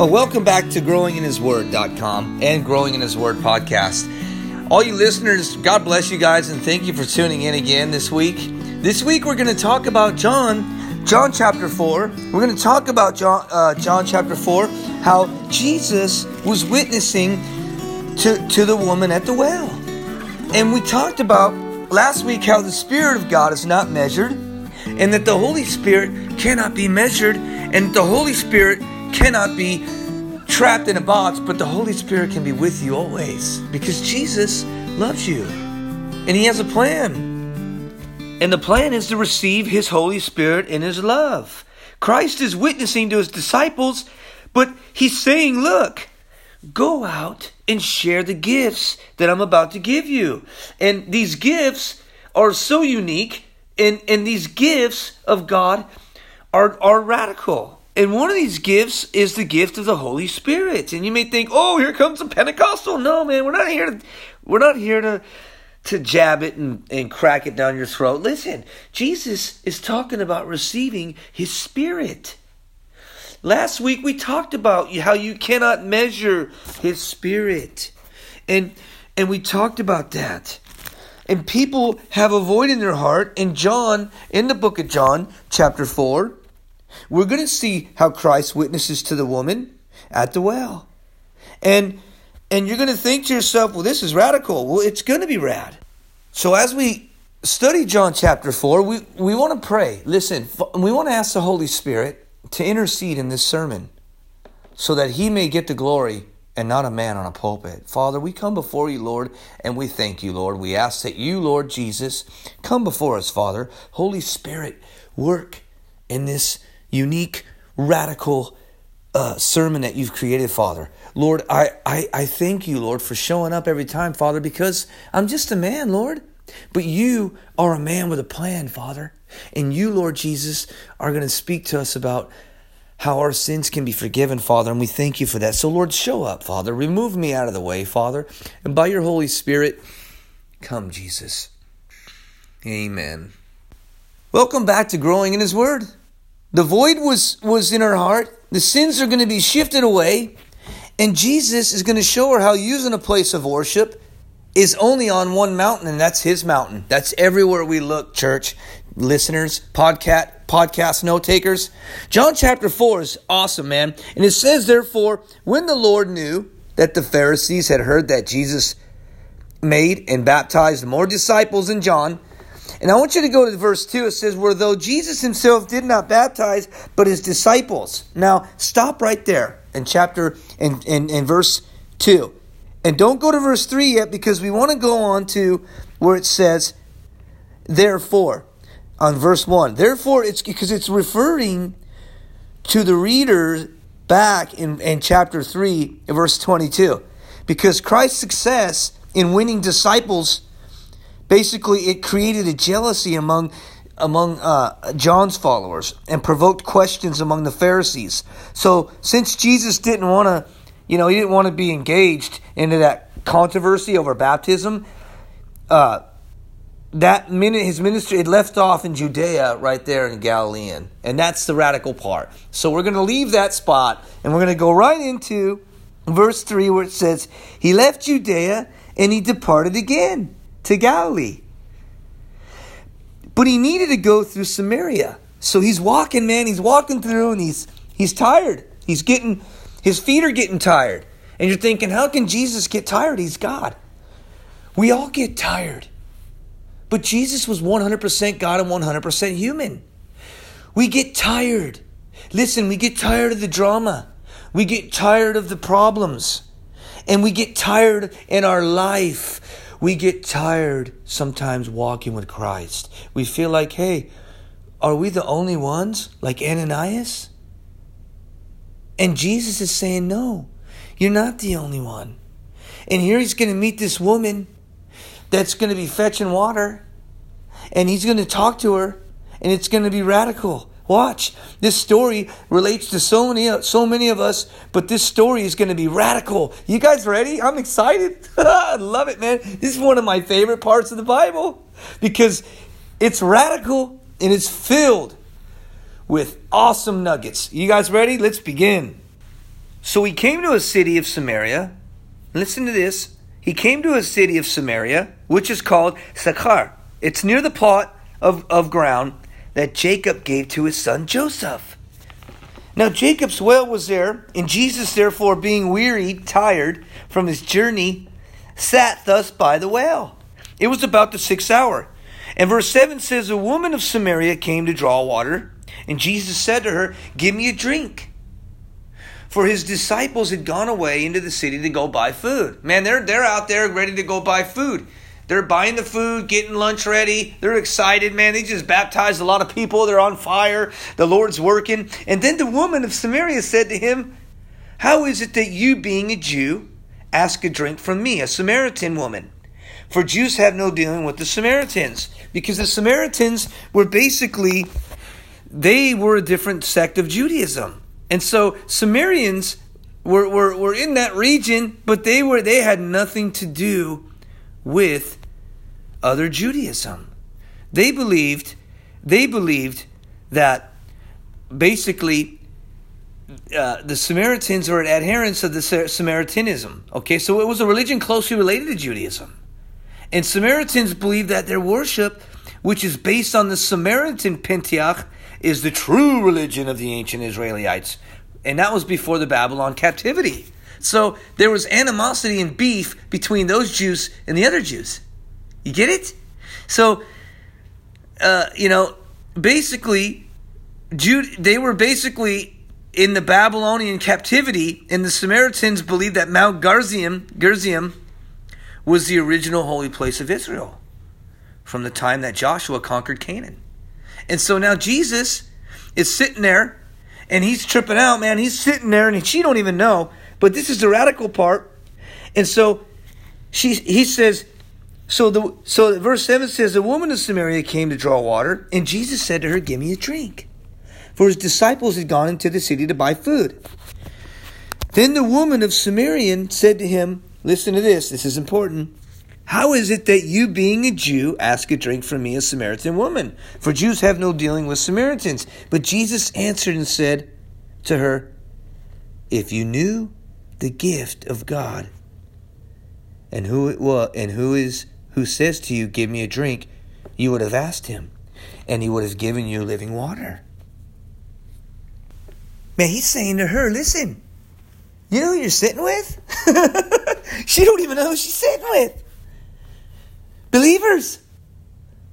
Well, welcome back to growinginhisword.com and Growing in His Word podcast. All you listeners, God bless you guys and thank you for tuning in again this week. This week we're going to talk about John, John chapter 4. We're going to talk about John, uh, John chapter 4, how Jesus was witnessing to, to the woman at the well. And we talked about last week how the Spirit of God is not measured and that the Holy Spirit cannot be measured and the Holy Spirit cannot be trapped in a box, but the Holy Spirit can be with you always because Jesus loves you and He has a plan. And the plan is to receive His Holy Spirit in His love. Christ is witnessing to His disciples, but He's saying, Look, go out and share the gifts that I'm about to give you. And these gifts are so unique, and, and these gifts of God are, are radical. And one of these gifts is the gift of the Holy Spirit. And you may think, "Oh, here comes a Pentecostal." No, man, we're not here to we're not here to to jab it and, and crack it down your throat. Listen, Jesus is talking about receiving his spirit. Last week we talked about how you cannot measure his spirit. And and we talked about that. And people have a void in their heart. In John, in the book of John, chapter 4, we're going to see how Christ witnesses to the woman at the well. And and you're going to think to yourself, well, this is radical. Well, it's going to be rad. So as we study John chapter 4, we, we want to pray. Listen, we want to ask the Holy Spirit to intercede in this sermon so that he may get the glory and not a man on a pulpit. Father, we come before you, Lord, and we thank you, Lord. We ask that you, Lord Jesus, come before us, Father. Holy Spirit, work in this unique, radical uh, sermon that you've created, Father. Lord, I, I, I thank you, Lord, for showing up every time, Father, because I'm just a man, Lord. But you are a man with a plan, Father. And you, Lord Jesus, are going to speak to us about how our sins can be forgiven, Father, and we thank you for that. So, Lord, show up, Father. Remove me out of the way, Father. And by your Holy Spirit, come, Jesus. Amen. Welcome back to Growing in His Word. The void was, was in her heart. The sins are going to be shifted away. And Jesus is going to show her how using a place of worship is only on one mountain, and that's his mountain. That's everywhere we look, church, listeners, podcast, podcast note takers. John chapter 4 is awesome, man. And it says, therefore, when the Lord knew that the Pharisees had heard that Jesus made and baptized more disciples than John, and I want you to go to verse 2. It says, Where though Jesus himself did not baptize, but his disciples. Now, stop right there in chapter, in, in, in verse 2. And don't go to verse 3 yet because we want to go on to where it says, Therefore, on verse 1. Therefore, it's because it's referring to the reader back in, in chapter 3, verse 22. Because Christ's success in winning disciples Basically, it created a jealousy among among uh, John's followers and provoked questions among the Pharisees. So, since Jesus didn't want to, you know, he didn't want to be engaged into that controversy over baptism, uh, that minute his ministry had left off in Judea right there in Galilean. And that's the radical part. So we're going to leave that spot and we're going to go right into verse 3 where it says, He left Judea and he departed again to Galilee. But he needed to go through Samaria. So he's walking, man, he's walking through and he's he's tired. He's getting his feet are getting tired. And you're thinking, how can Jesus get tired? He's God. We all get tired. But Jesus was 100% God and 100% human. We get tired. Listen, we get tired of the drama. We get tired of the problems. And we get tired in our life we get tired sometimes walking with Christ. We feel like, hey, are we the only ones like Ananias? And Jesus is saying, no, you're not the only one. And here he's going to meet this woman that's going to be fetching water. And he's going to talk to her. And it's going to be radical. Watch. This story relates to so many, so many of us, but this story is going to be radical. You guys ready? I'm excited. I love it, man. This is one of my favorite parts of the Bible because it's radical and it's filled with awesome nuggets. You guys ready? Let's begin. So he came to a city of Samaria. Listen to this. He came to a city of Samaria, which is called Sychar. It's near the plot of, of ground that Jacob gave to his son Joseph. Now Jacob's well was there, and Jesus, therefore, being wearied, tired from his journey, sat thus by the well. It was about the sixth hour. And verse 7 says, A woman of Samaria came to draw water, and Jesus said to her, Give me a drink. For his disciples had gone away into the city to go buy food. Man, they're, they're out there ready to go buy food. They're buying the food, getting lunch ready. They're excited, man. They just baptized a lot of people. They're on fire. The Lord's working. And then the woman of Samaria said to him, How is it that you, being a Jew, ask a drink from me, a Samaritan woman? For Jews have no dealing with the Samaritans. Because the Samaritans were basically, they were a different sect of Judaism. And so Samaritans were, were, were in that region, but they were they had nothing to do with other Judaism. They believed, they believed that basically uh, the Samaritans were adherents of the Samaritanism. Okay, so it was a religion closely related to Judaism. And Samaritans believed that their worship, which is based on the Samaritan Pentateuch, is the true religion of the ancient Israelites. And that was before the Babylon captivity. So there was animosity and beef between those Jews and the other Jews. You get it? So, uh, you know, basically, Jude, they were basically in the Babylonian captivity, and the Samaritans believed that Mount Gerizim, Gerizim was the original holy place of Israel from the time that Joshua conquered Canaan. And so now Jesus is sitting there and he's tripping out, man. He's sitting there and she don't even know. But this is the radical part. And so she he says, so the so verse 7 says, A woman of Samaria came to draw water, and Jesus said to her, Give me a drink. For his disciples had gone into the city to buy food. Then the woman of Samaria said to him, Listen to this, this is important. How is it that you, being a Jew, ask a drink from me, a Samaritan woman? For Jews have no dealing with Samaritans. But Jesus answered and said to her, If you knew the gift of God and who it was, and who is who says to you, Give me a drink, you would have asked him, and he would have given you living water. Man, he's saying to her, Listen, you know who you're sitting with? she don't even know who she's sitting with. Believers,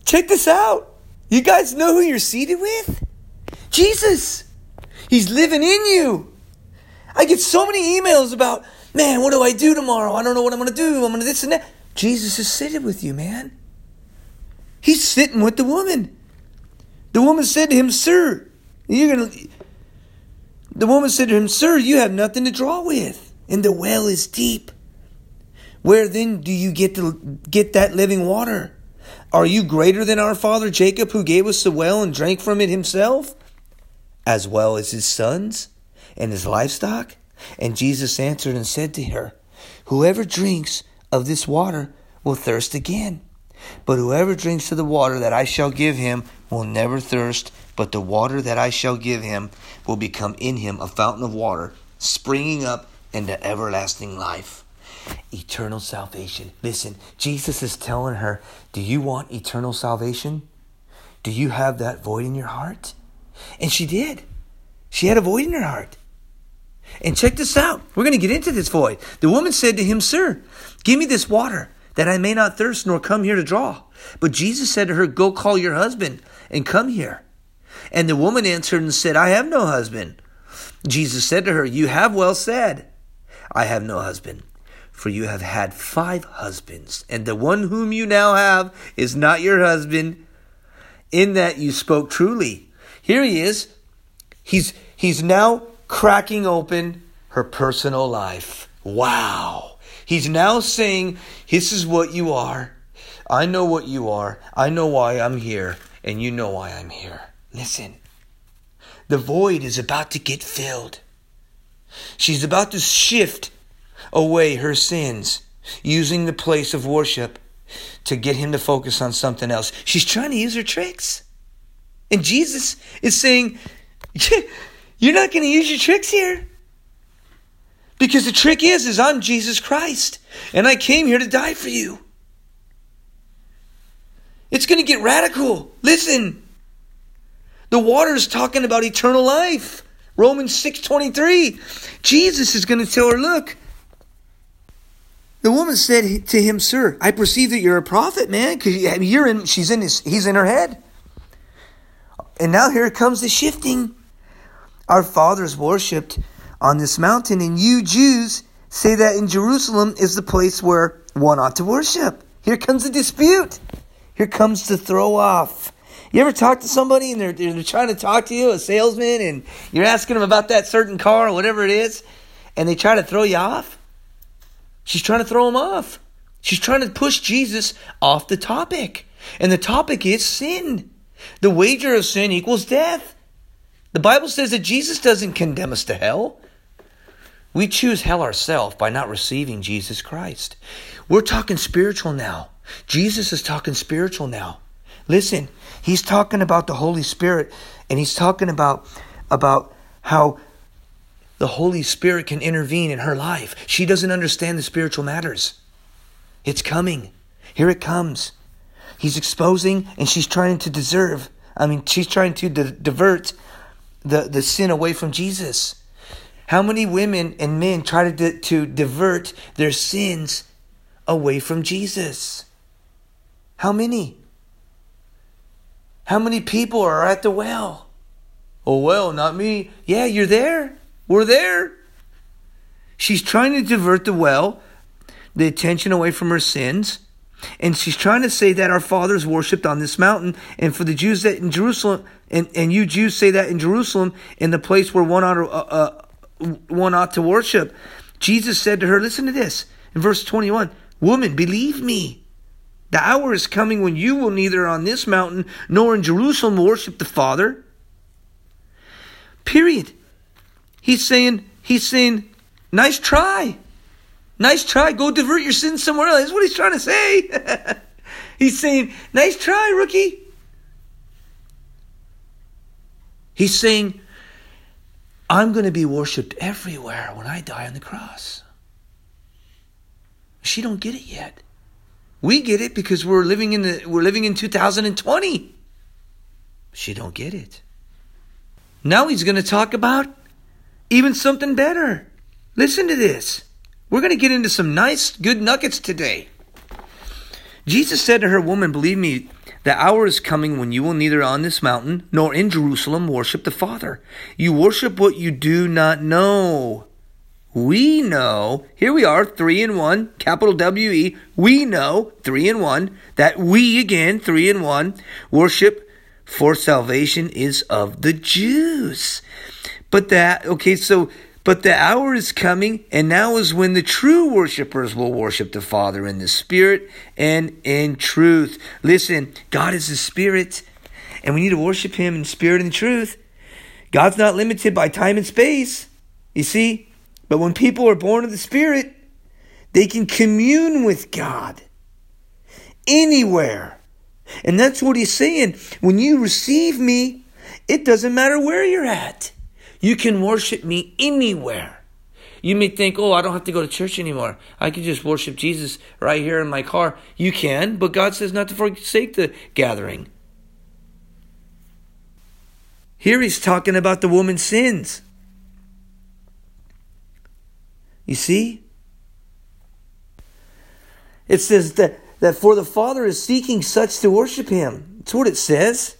check this out. You guys know who you're seated with? Jesus. He's living in you. I get so many emails about, man, what do I do tomorrow? I don't know what I'm going to do. I'm going to this and that. Jesus is sitting with you, man. He's sitting with the woman. The woman said to him, Sir, you're going to. The woman said to him, Sir, you have nothing to draw with, and the well is deep. Where then do you get to get that living water? Are you greater than our father Jacob, who gave us the well and drank from it himself, as well as his sons and his livestock? And Jesus answered and said to her, Whoever drinks of this water will thirst again. But whoever drinks of the water that I shall give him will never thirst, but the water that I shall give him will become in him a fountain of water, springing up into everlasting life. Eternal salvation. Listen, Jesus is telling her, Do you want eternal salvation? Do you have that void in your heart? And she did. She had a void in her heart. And check this out. We're going to get into this void. The woman said to him, Sir, give me this water that I may not thirst nor come here to draw. But Jesus said to her, Go call your husband and come here. And the woman answered and said, I have no husband. Jesus said to her, You have well said, I have no husband. For you have had five husbands, and the one whom you now have is not your husband, in that you spoke truly. Here he is. He's, he's now cracking open her personal life. Wow. He's now saying, This is what you are. I know what you are. I know why I'm here, and you know why I'm here. Listen, the void is about to get filled. She's about to shift away her sins, using the place of worship to get him to focus on something else. She's trying to use her tricks. And Jesus is saying, You're not going to use your tricks here. Because the trick is, is I'm Jesus Christ, and I came here to die for you. It's going to get radical. Listen. The water is talking about eternal life. Romans 6:23. Jesus is going to tell her, "Look, the woman said to him, "Sir, I perceive that you're a prophet, man, because you're in. She's in his. He's in her head. And now here comes the shifting. Our fathers worshipped on this mountain, and you Jews say that in Jerusalem is the place where one ought to worship. Here comes a dispute. Here comes the throw off. You ever talk to somebody and they're, they're trying to talk to you, a salesman, and you're asking them about that certain car or whatever it is, and they try to throw you off? She's trying to throw him off. She's trying to push Jesus off the topic. And the topic is sin. The wager of sin equals death. The Bible says that Jesus doesn't condemn us to hell. We choose hell ourselves by not receiving Jesus Christ. We're talking spiritual now. Jesus is talking spiritual now. Listen, he's talking about the Holy Spirit and he's talking about about how the Holy Spirit can intervene in her life. She doesn't understand the spiritual matters. It's coming. Here it comes. He's exposing and she's trying to deserve. I mean, she's trying to di- divert the, the sin away from Jesus. How many women and men try to, to divert their sins away from Jesus? How many? How many people are at the well? Oh, well, not me. Yeah, you're there. We're there. She's trying to divert the well, the attention away from her sins. And she's trying to say that our fathers worshipped on this mountain. And for the Jews that in Jerusalem, and, and you Jews say that in Jerusalem, in the place where one ought, to, uh, uh, one ought to worship. Jesus said to her, listen to this in verse 21 Woman, believe me. The hour is coming when you will neither on this mountain nor in Jerusalem worship the Father. Period. He's saying, he's saying, nice try. Nice try. Go divert your sins somewhere else. That's what he's trying to say. he's saying, nice try, rookie. He's saying, I'm going to be worshiped everywhere when I die on the cross. She don't get it yet. We get it because we're living in the we're living in 2020. She don't get it. Now he's going to talk about even something better. Listen to this. We're going to get into some nice, good nuggets today. Jesus said to her, Woman, believe me, the hour is coming when you will neither on this mountain nor in Jerusalem worship the Father. You worship what you do not know. We know, here we are, three in one, capital W E. We know, three in one, that we again, three in one, worship for salvation is of the Jews. But that, okay, so, but the hour is coming, and now is when the true worshipers will worship the Father in the Spirit and in truth. Listen, God is the Spirit, and we need to worship Him in spirit and truth. God's not limited by time and space, you see? But when people are born of the Spirit, they can commune with God anywhere. And that's what he's saying. When you receive me, it doesn't matter where you're at. You can worship me anywhere. You may think, oh, I don't have to go to church anymore. I can just worship Jesus right here in my car. You can, but God says not to forsake the gathering. Here he's talking about the woman's sins. You see? It says that, that for the Father is seeking such to worship him. That's what it says.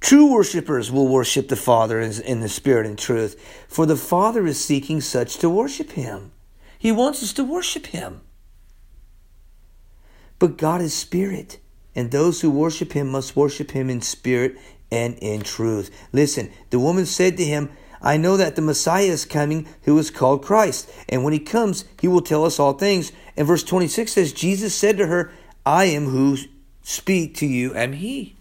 True worshippers will worship the Father in the Spirit and truth, for the Father is seeking such to worship Him. He wants us to worship Him. But God is Spirit, and those who worship Him must worship Him in spirit and in truth. Listen, the woman said to him, I know that the Messiah is coming who is called Christ, and when He comes, He will tell us all things. And verse 26 says, Jesus said to her, I am who speak to you, am He.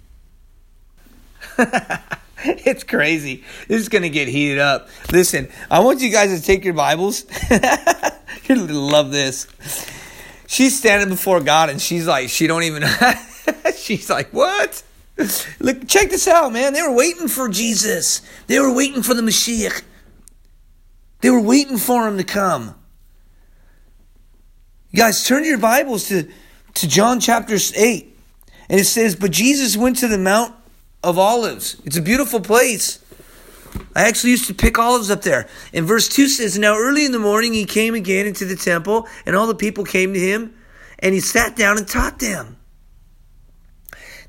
it's crazy. This is going to get heated up. Listen, I want you guys to take your Bibles. You're going to love this. She's standing before God and she's like, she don't even, she's like, what? Look, check this out, man. They were waiting for Jesus. They were waiting for the Mashiach. They were waiting for him to come. You guys, turn your Bibles to, to John chapter 8. And it says, But Jesus went to the Mount of Olives. It's a beautiful place. I actually used to pick olives up there. And verse 2 says, Now early in the morning he came again into the temple, and all the people came to him, and he sat down and taught them.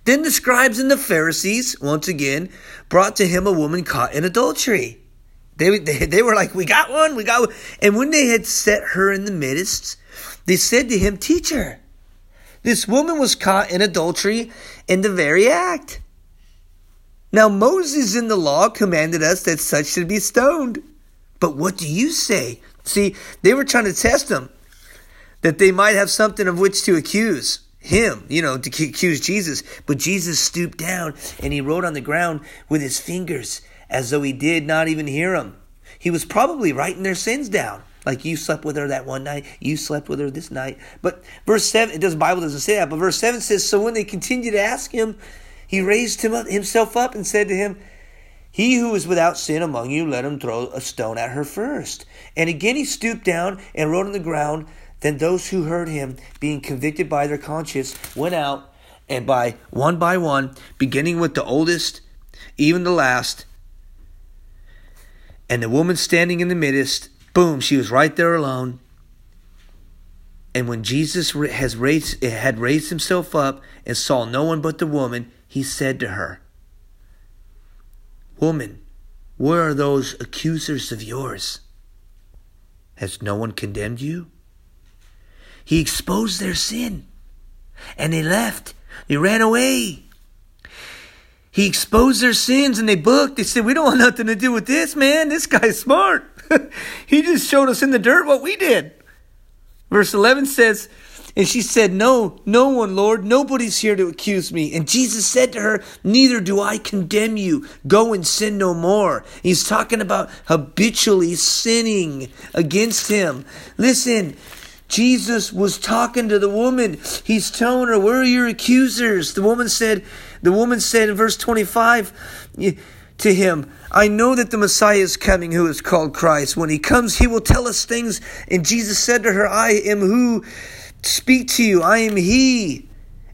Then the scribes and the Pharisees, once again, brought to him a woman caught in adultery. They, they, they were like, We got one, we got one. And when they had set her in the midst, they said to him, Teacher, this woman was caught in adultery in the very act. Now Moses in the law commanded us that such should be stoned. But what do you say? See, they were trying to test him that they might have something of which to accuse him, you know, to accuse Jesus. But Jesus stooped down and he wrote on the ground with his fingers as though he did not even hear them. He was probably writing their sins down. Like you slept with her that one night, you slept with her this night. But verse seven, it does Bible doesn't say that, but verse seven says, So when they continued to ask him, he raised him up, himself up and said to him, He who is without sin among you, let him throw a stone at her first. And again he stooped down and wrote on the ground. Then those who heard him, being convicted by their conscience, went out, and by one by one, beginning with the oldest, even the last, and the woman standing in the midst, boom, she was right there alone. And when Jesus has raised, had raised himself up and saw no one but the woman, he said to her, Woman, where are those accusers of yours? Has no one condemned you? He exposed their sin, and they left. They ran away. He exposed their sins and they booked. They said, We don't want nothing to do with this, man. This guy's smart. he just showed us in the dirt what we did. Verse 11 says, and she said, No, no one, Lord. Nobody's here to accuse me. And Jesus said to her, Neither do I condemn you. Go and sin no more. He's talking about habitually sinning against him. Listen, Jesus was talking to the woman. He's telling her, Where are your accusers? The woman said, The woman said in verse 25 to him, I know that the Messiah is coming who is called Christ. When he comes, he will tell us things. And Jesus said to her, I am who speak to you. I am He.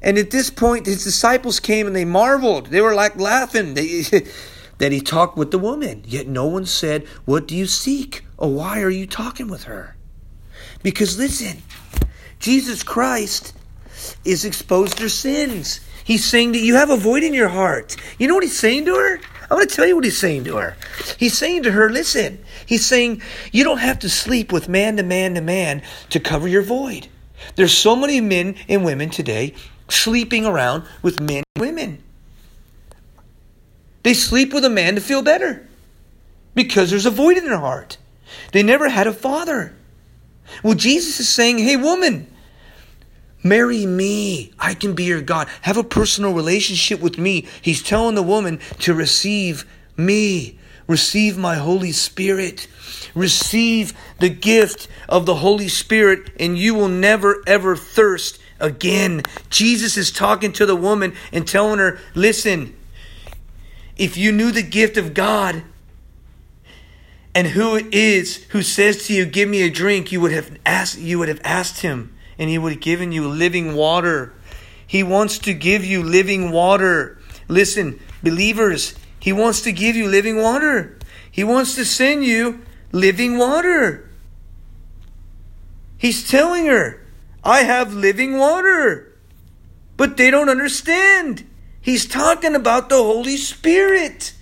And at this point, his disciples came and they marveled. They were like laughing they, that he talked with the woman. Yet no one said, What do you seek? Or why are you talking with her? Because listen, Jesus Christ is exposed their sins. He's saying that you have a void in your heart. You know what he's saying to her? I want to tell you what he's saying to her. He's saying to her, listen, he's saying, you don't have to sleep with man to man to man to cover your void. There's so many men and women today sleeping around with men and women. They sleep with a man to feel better because there's a void in their heart. They never had a father. Well, Jesus is saying, hey, woman, marry me. I can be your God. Have a personal relationship with me. He's telling the woman to receive me, receive my Holy Spirit receive the gift of the Holy Spirit, and you will never ever thirst again. Jesus is talking to the woman and telling her, Listen, if you knew the gift of God, and who it is who says to you, Give me a drink, you would have asked you would have asked him, and he would have given you living water. He wants to give you living water. Listen, believers, he wants to give you living water. He wants to send you living water. He's telling her, I have living water. But they don't understand. He's talking about the Holy Spirit.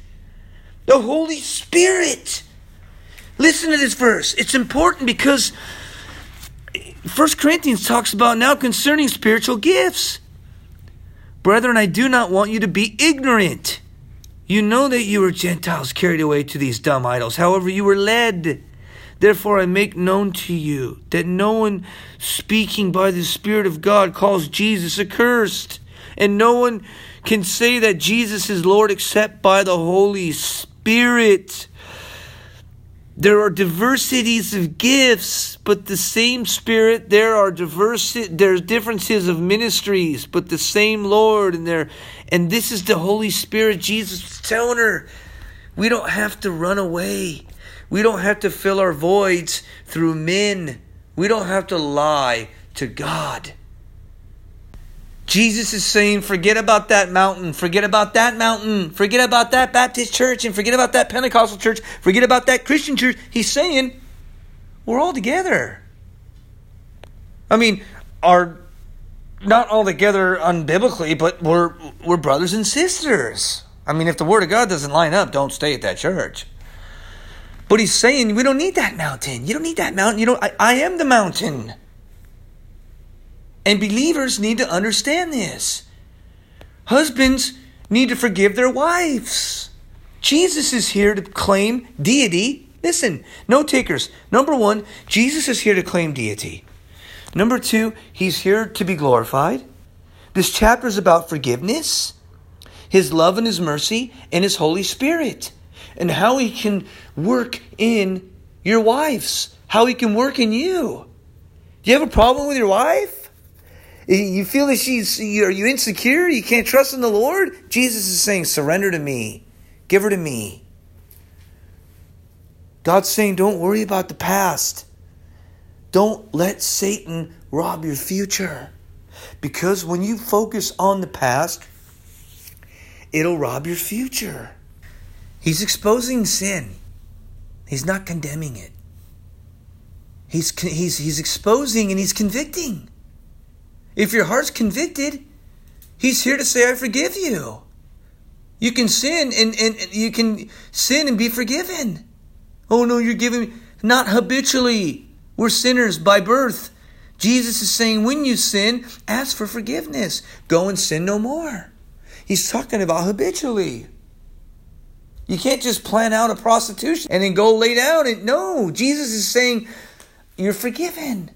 The Holy Spirit. Listen to this verse. It's important because First Corinthians talks about now concerning spiritual gifts. Brethren, I do not want you to be ignorant. You know that you were Gentiles carried away to these dumb idols. However, you were led. Therefore, I make known to you that no one speaking by the Spirit of God calls Jesus accursed. And no one can say that Jesus is Lord except by the Holy Spirit. There are diversities of gifts, but the same Spirit. There are diverse, there's differences of ministries, but the same Lord. And there, and this is the Holy Spirit. Jesus was telling her, we don't have to run away. We don't have to fill our voids through men. We don't have to lie to God. Jesus is saying, forget about that mountain, forget about that mountain, forget about that Baptist church, and forget about that Pentecostal church, forget about that Christian church. He's saying, we're all together. I mean, are not all together unbiblically, but we're we're brothers and sisters. I mean, if the word of God doesn't line up, don't stay at that church. But he's saying we don't need that mountain. You don't need that mountain. You know, I, I am the mountain. And believers need to understand this. Husbands need to forgive their wives. Jesus is here to claim deity. Listen, no takers. Number one, Jesus is here to claim deity. Number two, he's here to be glorified. This chapter is about forgiveness, his love and his mercy, and his Holy Spirit, and how he can work in your wives, how he can work in you. Do you have a problem with your wife? You feel that she's, are you insecure? You can't trust in the Lord? Jesus is saying, surrender to me. Give her to me. God's saying, don't worry about the past. Don't let Satan rob your future. Because when you focus on the past, it'll rob your future. He's exposing sin. He's not condemning it. He's, he's, he's exposing and he's convicting. If your heart's convicted, he's here to say, I forgive you. You can sin and, and you can sin and be forgiven. Oh no, you're giving me. not habitually. We're sinners by birth. Jesus is saying, when you sin, ask for forgiveness. Go and sin no more. He's talking about habitually. You can't just plan out a prostitution and then go lay down. And no, Jesus is saying, you're forgiven.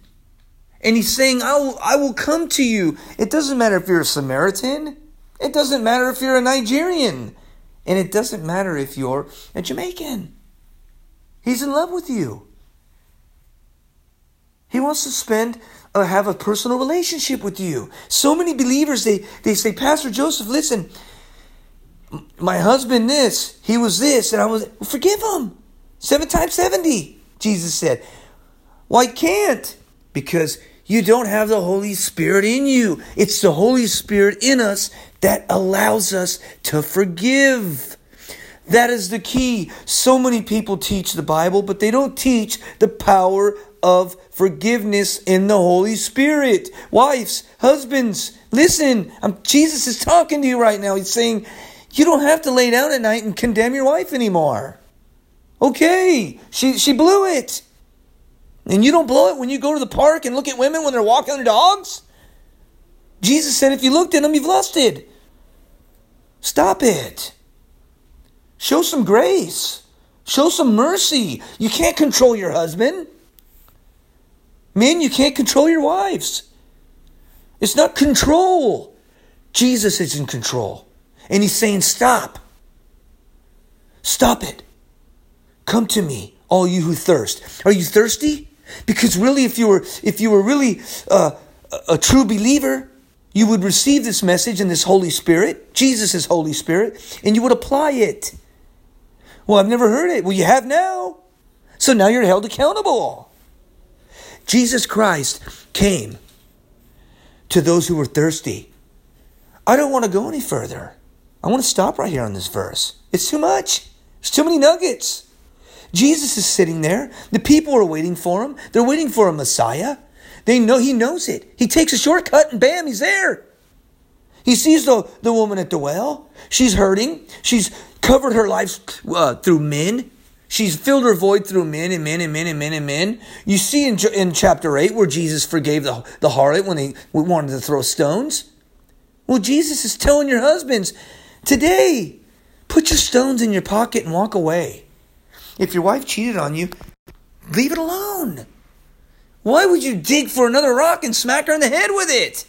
And he's saying, I will, I will come to you. It doesn't matter if you're a Samaritan. It doesn't matter if you're a Nigerian. And it doesn't matter if you're a Jamaican. He's in love with you. He wants to spend uh, have a personal relationship with you. So many believers they they say, Pastor Joseph, listen, my husband this, he was this, and I was forgive him. Seven times seventy, Jesus said. Why can't? Because you don't have the Holy Spirit in you. It's the Holy Spirit in us that allows us to forgive. That is the key. So many people teach the Bible, but they don't teach the power of forgiveness in the Holy Spirit. Wives, husbands, listen. I'm, Jesus is talking to you right now. He's saying, you don't have to lay down at night and condemn your wife anymore. Okay, she, she blew it. And you don't blow it when you go to the park and look at women when they're walking their dogs? Jesus said, if you looked at them, you've lusted. Stop it. Show some grace. Show some mercy. You can't control your husband. Men, you can't control your wives. It's not control. Jesus is in control. And he's saying, Stop. Stop it. Come to me, all you who thirst. Are you thirsty? Because really, if you were, if you were really uh, a true believer, you would receive this message and this Holy Spirit, Jesus' Holy Spirit, and you would apply it. Well, I've never heard it. Well, you have now. So now you're held accountable. Jesus Christ came to those who were thirsty. I don't want to go any further. I want to stop right here on this verse. It's too much. There's too many nuggets. Jesus is sitting there. The people are waiting for him. They're waiting for a Messiah. They know he knows it. He takes a shortcut and bam, he's there. He sees the, the woman at the well. She's hurting. She's covered her life uh, through men. She's filled her void through men and men and men and men and men. You see in, in chapter 8 where Jesus forgave the, the harlot when they wanted to throw stones. Well, Jesus is telling your husbands today, put your stones in your pocket and walk away. If your wife cheated on you, leave it alone. Why would you dig for another rock and smack her in the head with it?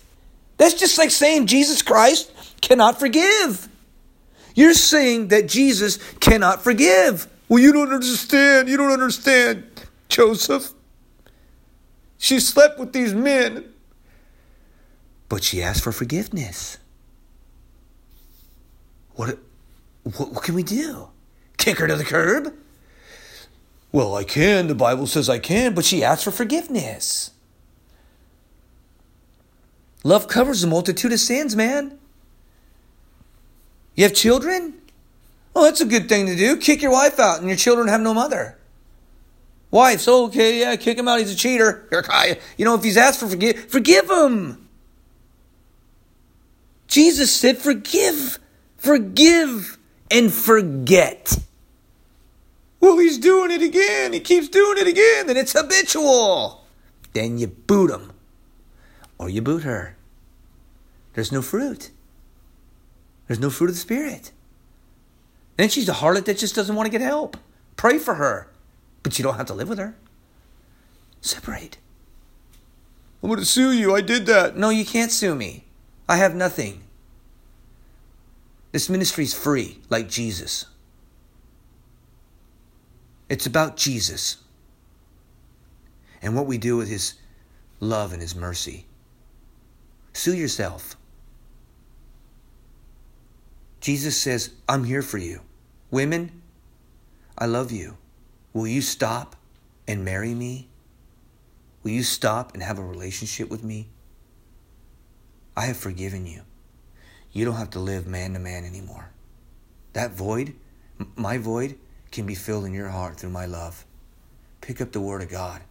That's just like saying Jesus Christ cannot forgive. You're saying that Jesus cannot forgive. Well, you don't understand. You don't understand, Joseph. She slept with these men. But she asked for forgiveness. What, what, what can we do? Kick her to the curb? Well, I can. The Bible says I can, but she asked for forgiveness. Love covers a multitude of sins, man. You have children? Oh, that's a good thing to do. Kick your wife out, and your children have no mother. Wives, oh, okay, yeah, kick him out. He's a cheater. You know, if he's asked for forgive, forgive him. Jesus said, forgive, forgive, and forget. Well, he's doing it again. He keeps doing it again. and it's habitual. Then you boot him. Or you boot her. There's no fruit. There's no fruit of the Spirit. Then she's a harlot that just doesn't want to get help. Pray for her. But you don't have to live with her. Separate. I'm going to sue you. I did that. No, you can't sue me. I have nothing. This ministry is free, like Jesus. It's about Jesus and what we do with His love and His mercy. Sue yourself. Jesus says, I'm here for you. Women, I love you. Will you stop and marry me? Will you stop and have a relationship with me? I have forgiven you. You don't have to live man to man anymore. That void, my void, can be filled in your heart through my love. Pick up the Word of God.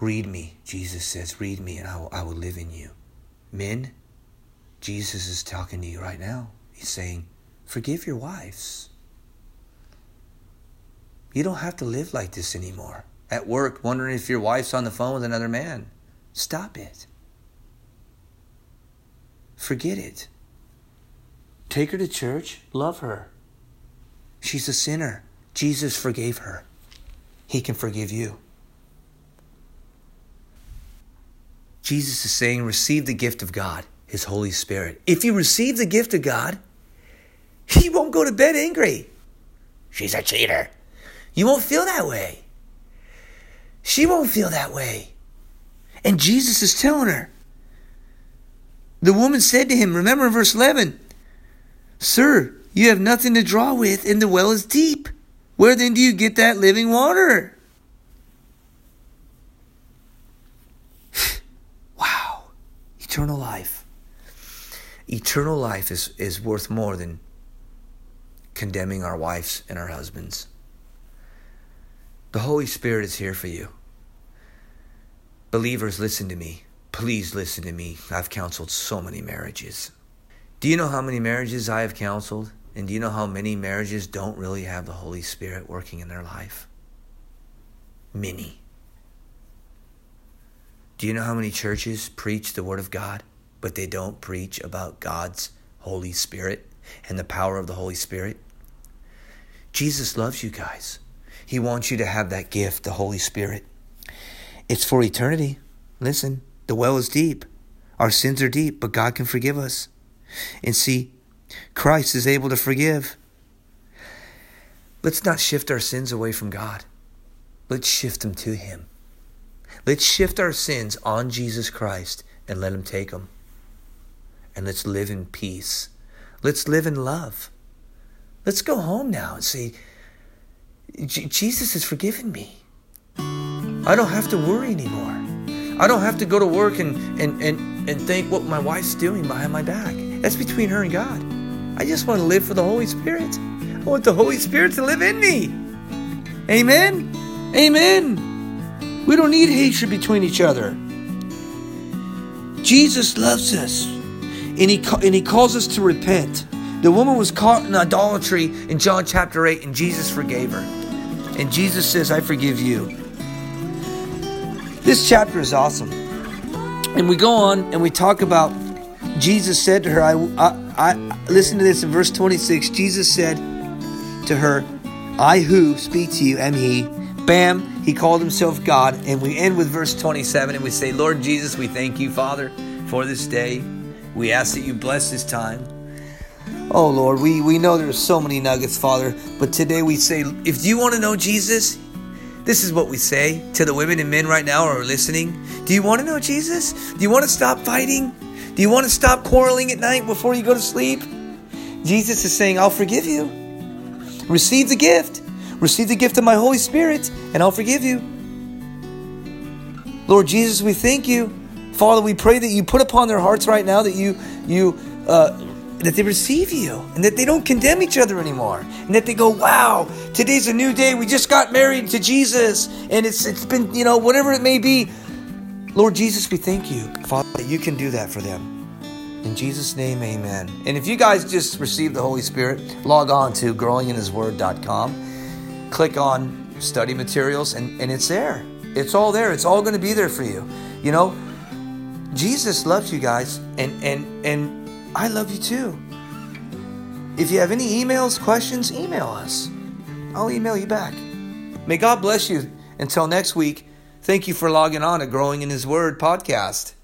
Read me, Jesus says, read me, and I will, I will live in you. Men, Jesus is talking to you right now. He's saying, forgive your wives. You don't have to live like this anymore. At work, wondering if your wife's on the phone with another man. Stop it. Forget it. Take her to church, love her. She's a sinner. Jesus forgave her. He can forgive you. Jesus is saying, receive the gift of God, His Holy Spirit. If you receive the gift of God, you won't go to bed angry. She's a cheater. You won't feel that way. She won't feel that way. And Jesus is telling her. The woman said to him, remember verse 11, Sir, you have nothing to draw with, and the well is deep. Where then do you get that living water? wow. Eternal life. Eternal life is, is worth more than condemning our wives and our husbands. The Holy Spirit is here for you. Believers, listen to me. Please listen to me. I've counseled so many marriages. Do you know how many marriages I have counseled? And do you know how many marriages don't really have the Holy Spirit working in their life? Many. Do you know how many churches preach the Word of God, but they don't preach about God's Holy Spirit and the power of the Holy Spirit? Jesus loves you guys. He wants you to have that gift, the Holy Spirit. It's for eternity. Listen, the well is deep. Our sins are deep, but God can forgive us. And see, Christ is able to forgive. Let's not shift our sins away from God. Let's shift them to Him. Let's shift our sins on Jesus Christ and let Him take them. And let's live in peace. Let's live in love. Let's go home now and say, Jesus has forgiven me. I don't have to worry anymore. I don't have to go to work and, and, and, and think what my wife's doing behind my back. That's between her and God. I just want to live for the Holy Spirit. I want the Holy Spirit to live in me. Amen. Amen. We don't need hatred between each other. Jesus loves us, and he, and he calls us to repent. The woman was caught in idolatry in John chapter 8, and Jesus forgave her. And Jesus says, I forgive you. This chapter is awesome. And we go on and we talk about Jesus said to her, I, I, I listen to this in verse 26. Jesus said to her, I who speak to you am he. Bam, he called himself God. And we end with verse 27 and we say, Lord Jesus, we thank you, Father, for this day. We ask that you bless this time. Oh Lord, we, we know there's so many nuggets, Father, but today we say, if you want to know Jesus, this is what we say to the women and men right now who are listening. Do you want to know Jesus? Do you want to stop fighting? Do you want to stop quarreling at night before you go to sleep? Jesus is saying, I'll forgive you. Receive the gift. receive the gift of my Holy Spirit, and I'll forgive you. Lord Jesus, we thank you. Father, we pray that you put upon their hearts right now that you you uh, that they receive you and that they don't condemn each other anymore and that they go wow today's a new day we just got married to jesus and it's it's been you know whatever it may be lord jesus we thank you father that you can do that for them in jesus name amen and if you guys just received the holy spirit log on to growinginhisword.com click on study materials and, and it's there it's all there it's all going to be there for you you know jesus loves you guys and and and I love you too. If you have any emails, questions, email us. I'll email you back. May God bless you. Until next week, thank you for logging on to Growing in His Word podcast.